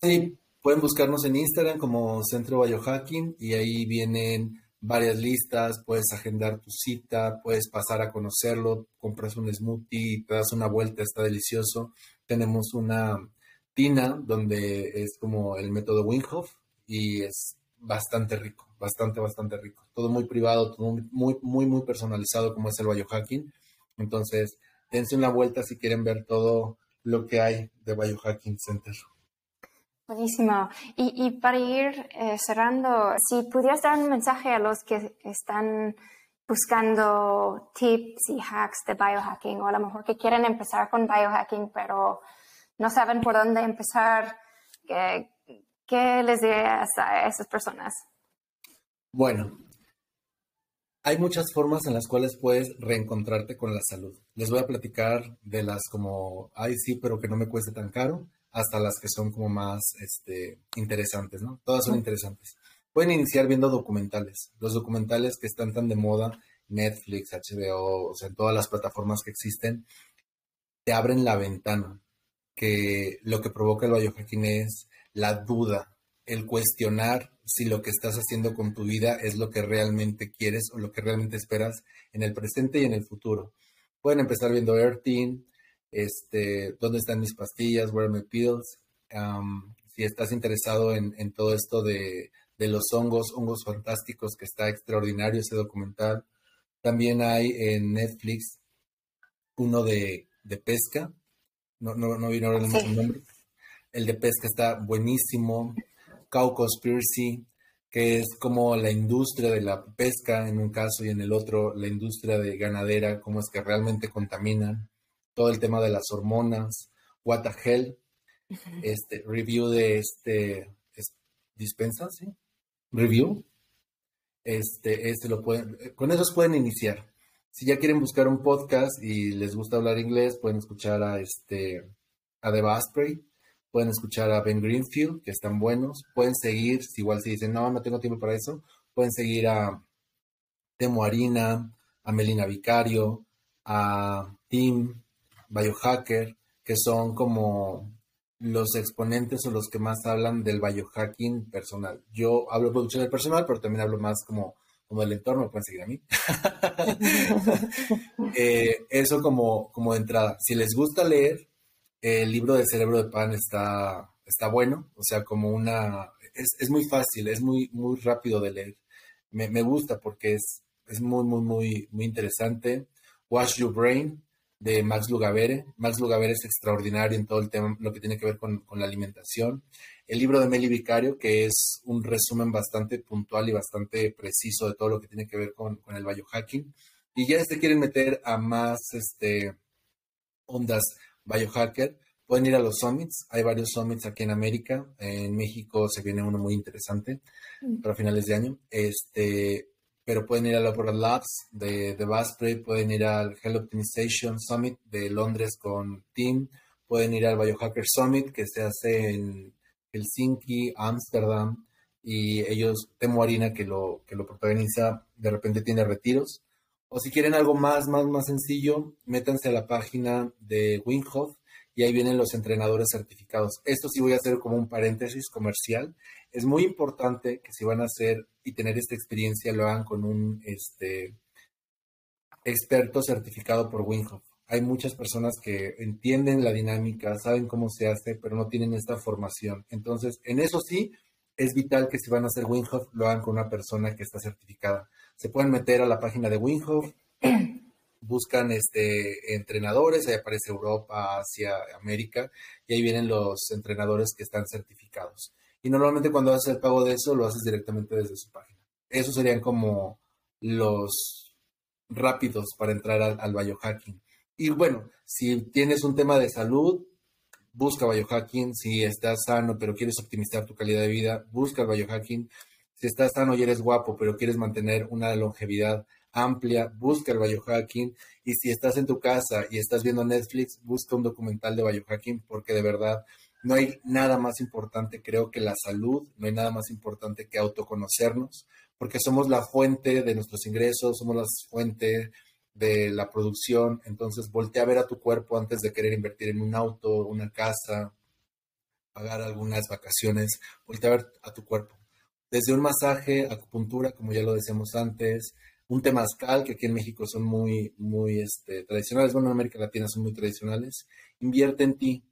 Sí, pueden buscarnos en Instagram como Centro Biohacking y ahí vienen varias listas, puedes agendar tu cita, puedes pasar a conocerlo, compras un smoothie, te das una vuelta, está delicioso. Tenemos una tina donde es como el método Winghoff y es bastante rico, bastante, bastante rico. Todo muy privado, todo muy, muy, muy personalizado como es el biohacking. Entonces, dense una vuelta si quieren ver todo lo que hay de Biohacking Center. Buenísimo. Y, para ir eh, cerrando, si pudieras dar un mensaje a los que están buscando tips y hacks de biohacking o a lo mejor que quieren empezar con biohacking pero no saben por dónde empezar, ¿qué, qué les dirías a esas personas? Bueno, hay muchas formas en las cuales puedes reencontrarte con la salud. Les voy a platicar de las como, ay sí, pero que no me cueste tan caro hasta las que son como más este, interesantes, ¿no? Todas son interesantes. Pueden iniciar viendo documentales. Los documentales que están tan de moda, Netflix, HBO, o sea, en todas las plataformas que existen, te abren la ventana, que lo que provoca el biohacking es la duda, el cuestionar si lo que estás haciendo con tu vida es lo que realmente quieres o lo que realmente esperas en el presente y en el futuro. Pueden empezar viendo Earthing, este, dónde están mis pastillas, where are my pills. si estás interesado en, todo esto de, los hongos, hongos fantásticos, que está extraordinario ese documental. También hay en Netflix uno de, pesca. No, no, no vino ahora el nombre. El de pesca está buenísimo. Cow Conspiracy, que es como la industria de la pesca en un caso y en el otro la industria de ganadera, cómo es que realmente contaminan todo el tema de las hormonas, What the Hell, este, review de este, dispensa, ¿sí? Review. Este, este lo pueden, con esos pueden iniciar. Si ya quieren buscar un podcast y les gusta hablar inglés, pueden escuchar a este, a The Basprey, pueden escuchar a Ben Greenfield, que están buenos, pueden seguir, igual si dicen, no, no tengo tiempo para eso, pueden seguir a Temo Harina, a Melina Vicario, a Tim, biohacker, que son como los exponentes o los que más hablan del biohacking personal. Yo hablo de producción del personal, pero también hablo más como, como del entorno, pueden seguir a mí. [LAUGHS] [LAUGHS] Eh, eso como, como de entrada. Si les gusta leer, el libro del cerebro de pan está, está bueno, o sea, como una... Es, muy fácil, es muy, muy rápido de leer. Me, me gusta porque es, es muy, muy, muy, muy interesante. Wash Your Brain, de Max Lugavere. Max Lugavere es extraordinario en todo el tema, lo que tiene que ver con, la alimentación. El libro de Meli Vicario, que es un resumen bastante puntual y bastante preciso de todo lo que tiene que ver con, el biohacking. Y ya se quieren meter a más este, ondas biohacker, pueden ir a los summits. Hay varios summits aquí en América. En México se viene uno muy interesante mm. para finales de año. Este, pero pueden ir al Opera Labs de, de Basprey, pueden ir al Health Optimization Summit de Londres con Team, pueden ir al Biohacker Summit que se hace en Helsinki, Ámsterdam, y ellos, Temo Harina, que lo, que lo protagoniza, de repente tiene retiros. O si quieren algo más, más, más sencillo, métanse a la página de Winghoff y ahí vienen los entrenadores certificados. Esto sí voy a hacer como un paréntesis comercial. Es muy importante que si van a hacer y tener esta experiencia lo hagan con un este, experto certificado por Winghoff. Hay muchas personas que entienden la dinámica, saben cómo se hace, pero no tienen esta formación. Entonces, en eso sí, es vital que si van a hacer Winghoff, lo hagan con una persona que está certificada. Se pueden meter a la página de Winghoff, [CLEARS THROAT] buscan este, entrenadores, ahí aparece Europa, Asia, América, y ahí vienen los entrenadores que están certificados. Y normalmente cuando haces el pago de eso, lo haces directamente desde su página. Esos serían como los rápidos para entrar al, al biohacking. Y bueno, si tienes un tema de salud, busca biohacking. Si estás sano pero quieres optimizar tu calidad de vida, busca el biohacking. Si estás sano y eres guapo pero quieres mantener una longevidad amplia, busca el biohacking. Y si estás en tu casa y estás viendo Netflix, busca un documental de biohacking porque de verdad no hay nada más importante, creo, que la salud, no hay nada más importante que autoconocernos, porque somos la fuente de nuestros ingresos, somos la fuente de la producción. Entonces, voltea a ver a tu cuerpo antes de querer invertir en un auto, una casa, pagar algunas vacaciones. Voltea a ver a tu cuerpo. Desde un masaje, acupuntura, como ya lo decíamos antes, un temazcal, que aquí en México son muy, muy este, tradicionales, bueno, en América Latina son muy tradicionales. Invierte en ti.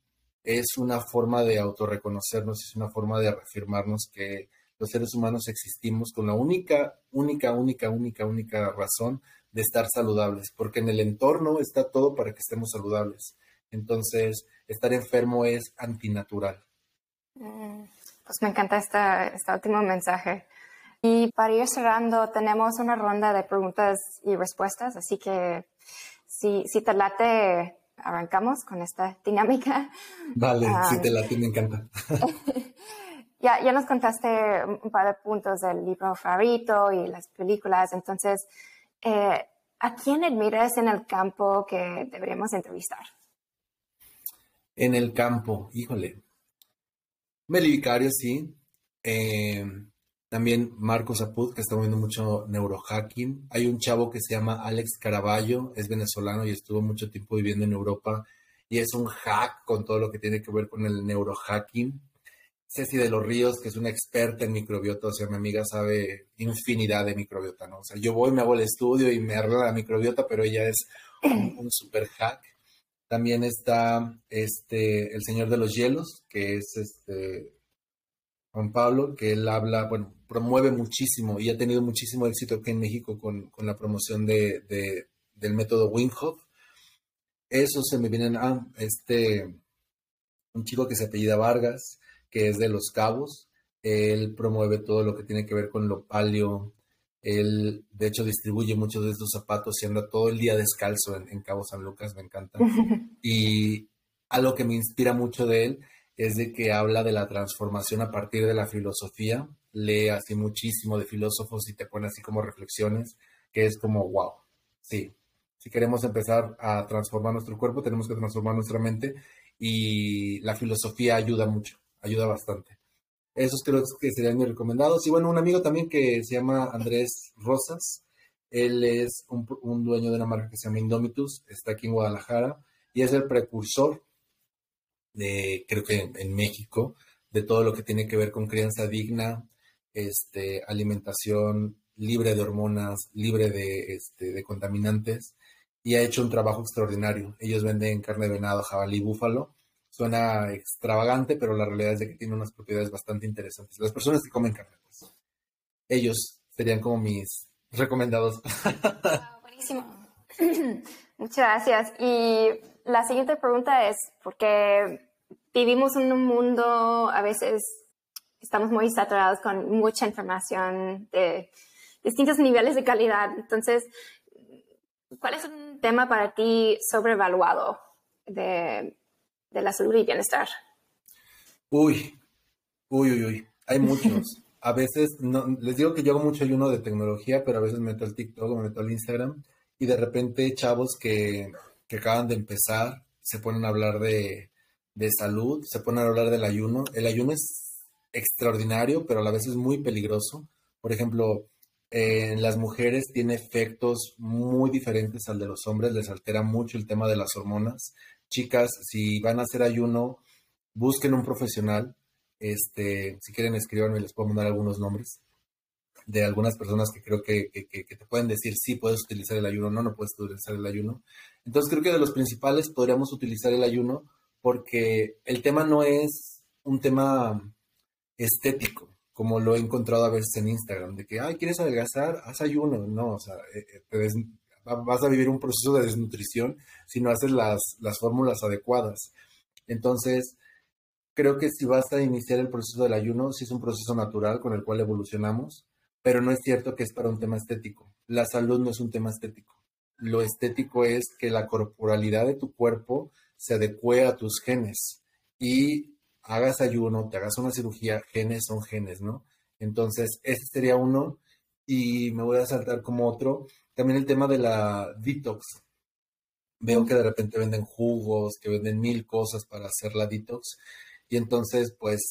Es una forma de autorreconocernos, es una forma de reafirmarnos que los seres humanos existimos con la única, única, única, única, única razón de estar saludables, porque en el entorno está todo para que estemos saludables. Entonces, estar enfermo es antinatural. Mm, pues me encanta este último mensaje. Y para ir cerrando, tenemos una ronda de preguntas y respuestas, así que si, si te late, arrancamos con esta dinámica. Vale, si te late, me encanta. [LAUGHS] ya, ya nos contaste un par de puntos del libro favorito y las películas, entonces eh, ¿a quién admiras en el campo que deberíamos entrevistar? En el campo, híjole. Meli Vicario, sí. Eh, también Marcos Apud, que está moviendo mucho neurohacking. Hay un chavo que se llama Alex Caraballo, es venezolano y estuvo mucho tiempo viviendo en Europa y es un hack con todo lo que tiene que ver con el neurohacking. Ceci de los Ríos, que es una experta en microbiota, o sea, mi amiga sabe infinidad de microbiota, ¿no? O sea, yo voy, me hago el estudio y me arregla la microbiota, pero ella es un, super hack. También está este, el Señor de los Hielos, que es este Juan Pablo, que él habla, bueno, promueve muchísimo y ha tenido muchísimo éxito aquí en México con, la promoción de, del método Winghoff. Eso se me vienen a ah, este, un chico que se apellida Vargas, que es de Los Cabos. Él promueve todo lo que tiene que ver con lo palio. Él, de hecho, distribuye muchos de estos zapatos y anda todo el día descalzo en, Cabo San Lucas, me encanta. [LAUGHS] y algo que me inspira mucho de él es de que habla de la transformación a partir de la filosofía. Lee así muchísimo de filósofos y te pone así como reflexiones, que es como, wow, sí. Si queremos empezar a transformar nuestro cuerpo, tenemos que transformar nuestra mente y la filosofía ayuda mucho ayuda bastante. Esos creo que serían mis recomendados. Y bueno, un amigo también que se llama Andrés Rosas. Él es un, dueño de una marca que se llama Indomitus, está aquí en Guadalajara y es el precursor de, creo que en, México, de todo lo que tiene que ver con crianza digna, este, alimentación libre de hormonas, libre de, este, de contaminantes y ha hecho un trabajo extraordinario. Ellos venden carne de venado, jabalí, búfalo Suena extravagante, pero la realidad es de que tiene unas propiedades bastante interesantes. Las personas que comen carne, pues, ellos serían como mis recomendados. [LAUGHS] buenísimo. [CLEARS THROAT] Muchas gracias. Y la siguiente pregunta es, porque vivimos en un mundo, a veces estamos muy saturados con mucha información de distintos niveles de calidad. Entonces, ¿cuál es un tema para ti sobrevaluado de de la salud y bienestar? Uy, uy, uy, uy. Hay muchos. [LAUGHS] A veces, no, les digo que yo hago mucho ayuno de tecnología, pero a veces me meto al TikTok, me meto al Instagram y de repente chavos que, que acaban de empezar se ponen a hablar de, de salud, se ponen a hablar del ayuno. El ayuno es extraordinario, pero a la vez es muy peligroso. Por ejemplo, en las mujeres tiene efectos muy diferentes al de los hombres, les altera mucho el tema de las hormonas chicas, si van a hacer ayuno, busquen un profesional. Este, si quieren escribirme, les puedo mandar algunos nombres de algunas personas que creo que, te pueden decir sí, puedes utilizar el ayuno, no, no puedes utilizar el ayuno. Entonces creo que de los principales podríamos utilizar el ayuno porque el tema no es un tema estético, como lo he encontrado a veces en Instagram, de que, ay, ¿quieres adelgazar? Haz ayuno. No, o sea, eh, eh, vas a vivir un proceso de desnutrición si no haces las, las fórmulas adecuadas. Entonces, creo que si vas a iniciar el proceso del ayuno, sí es un proceso natural con el cual evolucionamos, pero no es cierto que es para un tema estético. La salud no es un tema estético. Lo estético es que la corporalidad de tu cuerpo se adecue a tus genes y hagas ayuno, te hagas una cirugía, genes son genes, ¿no? Entonces, ese sería uno y me voy a saltar como otro. También el tema de la detox. Veo que de repente venden jugos, que venden mil cosas para hacer la detox. Y entonces, pues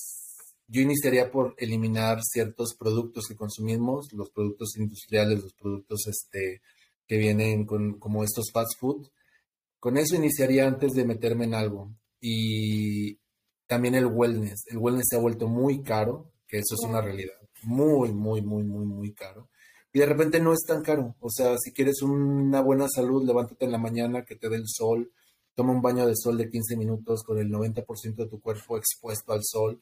yo iniciaría por eliminar ciertos productos que consumimos, los productos industriales, los productos este, que vienen con, como estos fast food. Con eso iniciaría antes de meterme en algo. Y también el wellness. El wellness se ha vuelto muy caro, que eso es una realidad. Muy, muy, muy, muy, muy caro. Y de repente no es tan caro. O sea, si quieres una buena salud, levántate en la mañana, que te dé el sol, toma un baño de sol de 15 minutos con el 90% de tu cuerpo expuesto al sol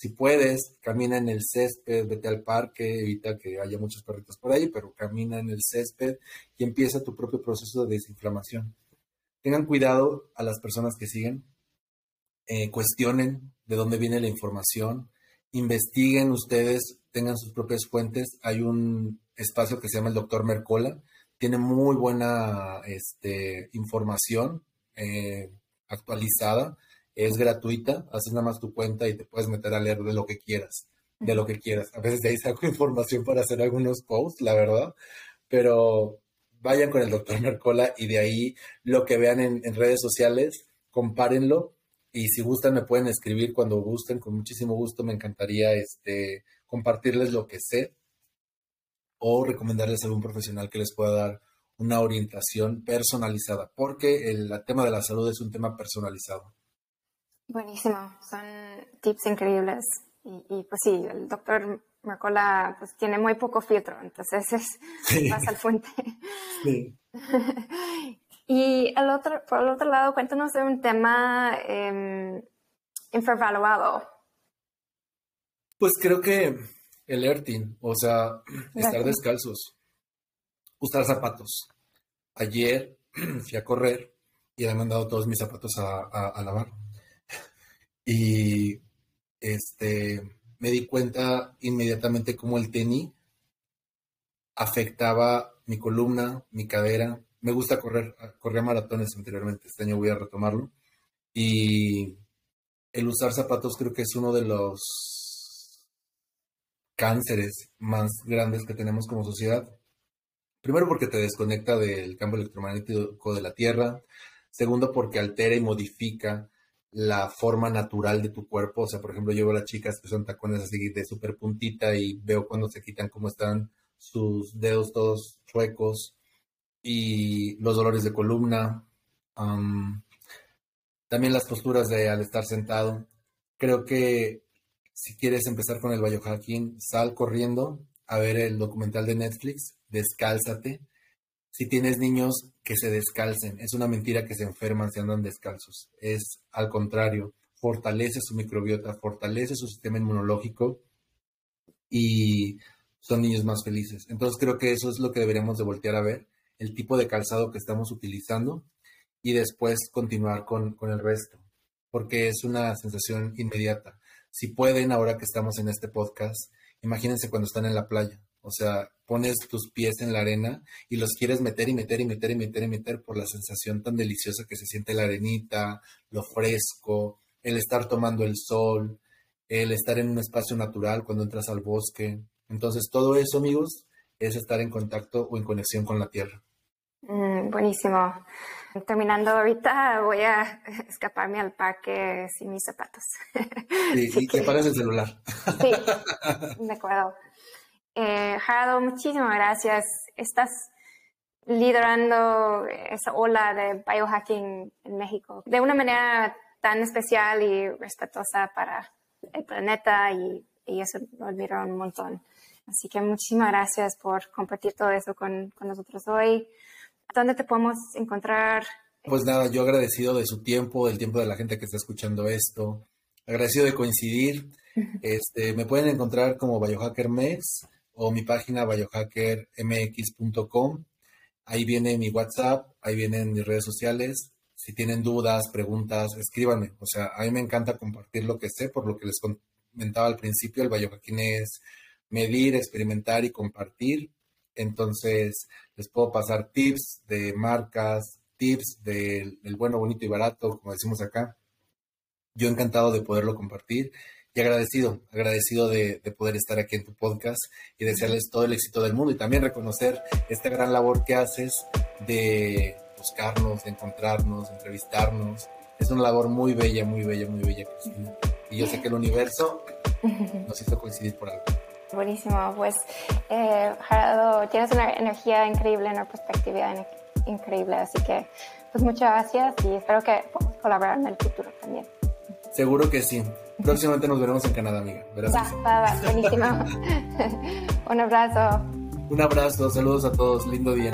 si puedes, camina en el césped, vete al parque, evita que haya muchos perritos por ahí, pero camina en el césped y empieza tu propio proceso de desinflamación. Tengan cuidado a las personas que siguen, eh, cuestionen de dónde viene la información, investiguen ustedes, tengan sus propias fuentes. Hay un espacio que se llama el Doctor Mercola, tiene muy buena este, información eh, actualizada. Es gratuita, haces nada más tu cuenta y te puedes meter a leer de lo que quieras, de lo que quieras. A veces de ahí saco [LAUGHS] información para hacer algunos posts, la verdad, pero vayan con el doctor Mercola y de ahí lo que vean en, en redes sociales, compárenlo y si gustan me pueden escribir cuando gusten, con muchísimo gusto me encantaría este, compartirles lo que sé o recomendarles a algún profesional que les pueda dar una orientación personalizada, porque el tema de la salud es un tema personalizado. Buenísimo, son tips increíbles. Y, pues sí, el doctor Mercola pues tiene muy poco filtro, entonces es más al fuente. [LAUGHS] Sí. [LAUGHS] y el otro, por el otro lado, cuéntanos de un tema eh, infravaluado. Pues creo que el earthing, o sea, [CLEARS THROAT] estar descalzos, usar zapatos. Ayer [CLEARS THROAT] fui a correr y he mandado todos mis zapatos a, a lavar y este, me di cuenta inmediatamente cómo el tenis afectaba mi columna, mi cadera. Me gusta correr, corría maratones anteriormente, este año voy a retomarlo. Y el usar zapatos creo que es uno de los cánceres más grandes que tenemos como sociedad. Primero porque te desconecta del campo electromagnético de la Tierra. Segundo porque altera y modifica la forma natural de tu cuerpo. O sea, por ejemplo, yo veo a las chicas que son tacones así de súper puntita y veo cuando se quitan cómo están sus dedos todos chuecos y los dolores de columna. también las posturas de al estar sentado. Creo que si quieres empezar con el biohacking, sal corriendo a ver el documental de Netflix, descálzate si tienes niños que se descalcen. Es una mentira que se enferman si andan descalzos. Es al contrario, fortalece su microbiota, fortalece su sistema inmunológico y son niños más felices. Entonces creo que eso es lo que deberíamos de voltear a ver, el tipo de calzado que estamos utilizando y después continuar con, con el resto, porque es una sensación inmediata. Si pueden, ahora que estamos en este podcast, imagínense cuando están en la playa o sea, pones tus pies en la arena y los quieres meter y meter y meter y meter y meter por la sensación tan deliciosa que se siente la arenita, lo fresco, el estar tomando el sol, el estar en un espacio natural cuando entras al bosque. Entonces, todo eso, amigos, es estar en contacto o en conexión con la tierra. Mm, buenísimo. Terminando ahorita, voy a escaparme al parque sin mis zapatos. y te pagas el celular. Sí, de acuerdo. Eh, Gerardo, muchísimas gracias. Estas liderando esa ola de biohacking en México de una manera tan especial y respetuosa para el planeta y, eso lo admiro un montón. Así que muchísimas gracias por compartir todo eso con, con nosotros hoy. ¿Dónde te podemos encontrar? Pues nada, yo agradecido de su tiempo, del tiempo de la gente que está escuchando esto, agradecido de coincidir. Este, me pueden encontrar como BiohackerMex o mi página biohackermx.com. Ahí viene mi WhatsApp, ahí vienen mis redes sociales. Si tienen dudas, preguntas, escríbanme. O sea, a mí me encanta compartir lo que sé, por lo que les comentaba al principio, el biohacking es medir, experimentar y compartir. Entonces, les puedo pasar tips de marcas, tips del, bueno, bonito y barato, como decimos acá. Yo encantado de poderlo compartir y agradecido, agradecido de, poder estar aquí en tu podcast y desearles todo el éxito del mundo y también reconocer esta gran labor que haces de buscarnos, de encontrarnos, de entrevistarnos. Es una labor muy bella, muy bella, muy bella, Y yo sé que el universo nos hizo coincidir por algo. Buenísimo, pues eh, Gerardo, tienes una energía increíble, una perspectiva increíble, así que pues muchas gracias y espero que podamos colaborar en el futuro también. Seguro que sí. Próximamente nos veremos en Canadá, amiga. Va, va, va, buenísimo. [LAUGHS] Un abrazo. Un abrazo, saludos a todos, lindo día.